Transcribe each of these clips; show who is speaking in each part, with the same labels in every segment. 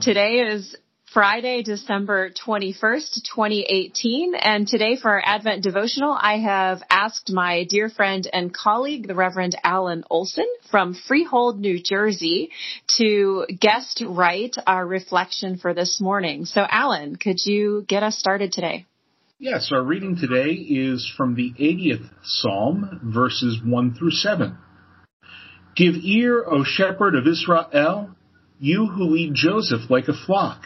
Speaker 1: Today is Friday, December 21st, 2018. And today for our Advent devotional, I have asked my dear friend and colleague, the Reverend Alan Olson from Freehold, New Jersey, to guest write our reflection for this morning. So Alan, could you get us started today?
Speaker 2: Yes, our reading today is from the 80th Psalm, verses 1 through 7. Give ear, O shepherd of Israel, you who lead Joseph like a flock.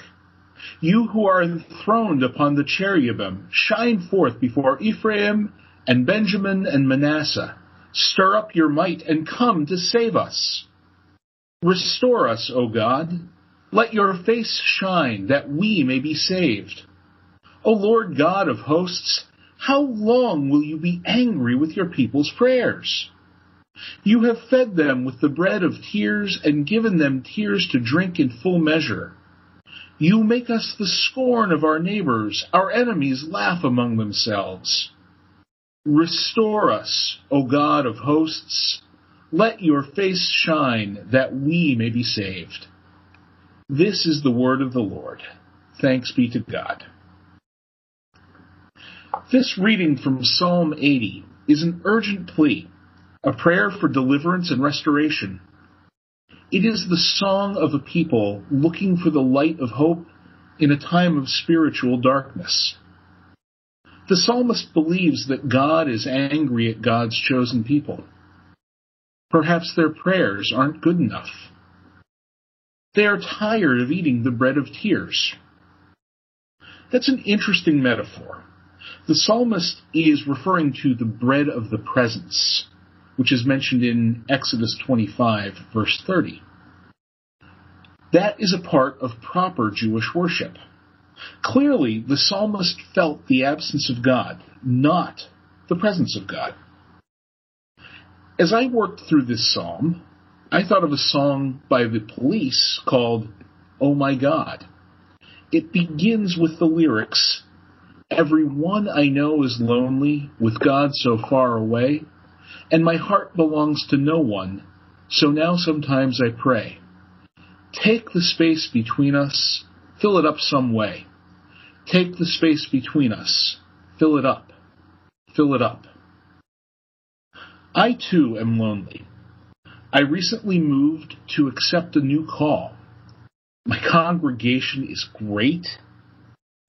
Speaker 2: You who are enthroned upon the cherubim, shine forth before Ephraim and Benjamin and Manasseh. Stir up your might and come to save us. Restore us, O God. Let your face shine that we may be saved. O Lord God of hosts, how long will you be angry with your people's prayers? You have fed them with the bread of tears and given them tears to drink in full measure. You make us the scorn of our neighbors. Our enemies laugh among themselves. Restore us, O God of hosts. Let your face shine that we may be saved. This is the word of the Lord. Thanks be to God. This reading from Psalm 80 is an urgent plea, a prayer for deliverance and restoration it is the song of a people looking for the light of hope in a time of spiritual darkness. The psalmist believes that God is angry at God's chosen people. Perhaps their prayers aren't good enough. They are tired of eating the bread of tears. That's an interesting metaphor. The psalmist is referring to the bread of the presence, which is mentioned in Exodus 25, verse 30. That is a part of proper Jewish worship. Clearly, the psalmist felt the absence of God, not the presence of God. As I worked through this psalm, I thought of a song by the police called Oh My God. It begins with the lyrics Every one I know is lonely, with God so far away, and my heart belongs to no one, so now sometimes I pray. Take the space between us, fill it up some way. Take the space between us, fill it up, fill it up. I too am lonely. I recently moved to accept a new call. My congregation is great,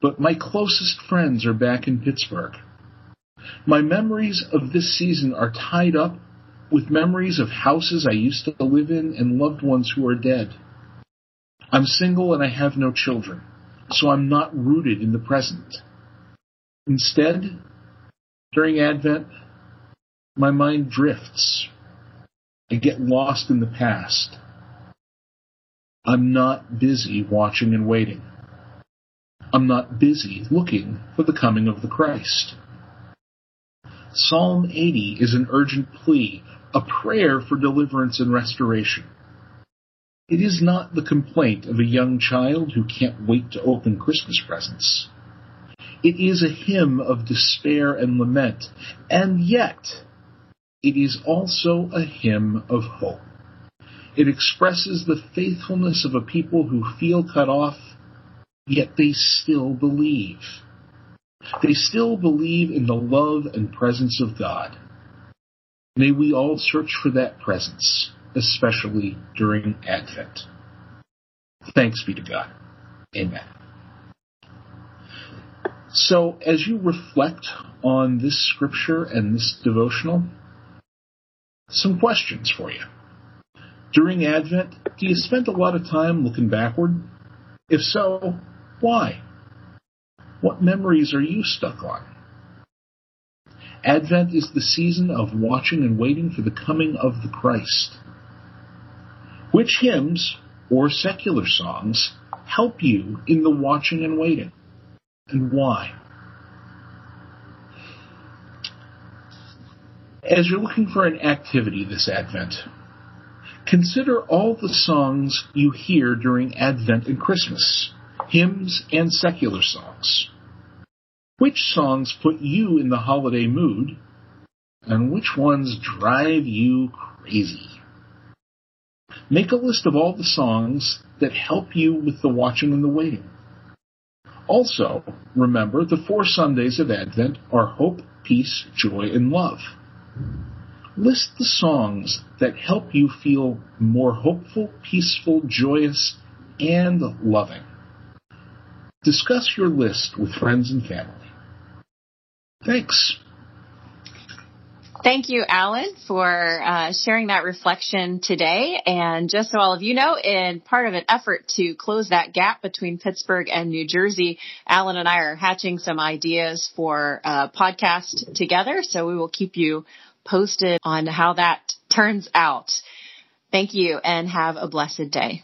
Speaker 2: but my closest friends are back in Pittsburgh. My memories of this season are tied up with memories of houses I used to live in and loved ones who are dead. I'm single and I have no children, so I'm not rooted in the present. Instead, during Advent, my mind drifts. I get lost in the past. I'm not busy watching and waiting. I'm not busy looking for the coming of the Christ. Psalm 80 is an urgent plea, a prayer for deliverance and restoration. It is not the complaint of a young child who can't wait to open Christmas presents. It is a hymn of despair and lament, and yet it is also a hymn of hope. It expresses the faithfulness of a people who feel cut off, yet they still believe. They still believe in the love and presence of God. May we all search for that presence especially during Advent. Thanks be to God. Amen. So, as you reflect on this scripture and this devotional, some questions for you. During Advent, do you spend a lot of time looking backward? If so, why? What memories are you stuck on? Advent is the season of watching and waiting for the coming of the Christ. Which hymns or secular songs help you in the watching and waiting? And why? As you're looking for an activity this Advent, consider all the songs you hear during Advent and Christmas, hymns and secular songs. Which songs put you in the holiday mood, and which ones drive you crazy? Make a list of all the songs that help you with the watching and the waiting. Also, remember the four Sundays of Advent are hope, peace, joy, and love. List the songs that help you feel more hopeful, peaceful, joyous, and loving. Discuss your list with friends and family. Thanks.
Speaker 1: Thank you, Alan, for uh, sharing that reflection today. And just so all of you know, in part of an effort to close that gap between Pittsburgh and New Jersey, Alan and I are hatching some ideas for a podcast together. So we will keep you posted on how that turns out. Thank you and have a blessed day.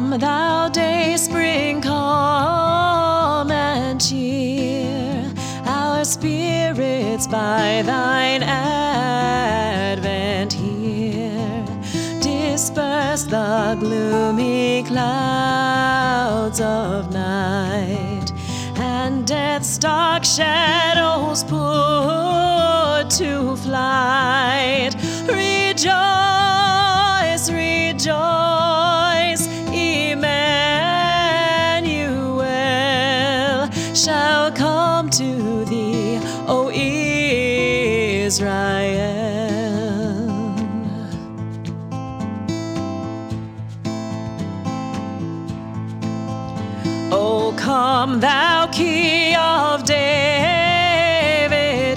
Speaker 3: come, thou day spring, come and cheer our spirits by thine advent here. Disperse the gloomy clouds of night and death's dark shadows put to flight. Rejoice, Israel. O come, thou key of David,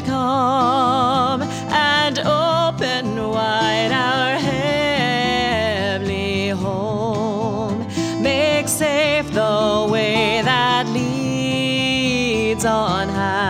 Speaker 3: come and open wide our heavenly home. Make safe the way that leads on high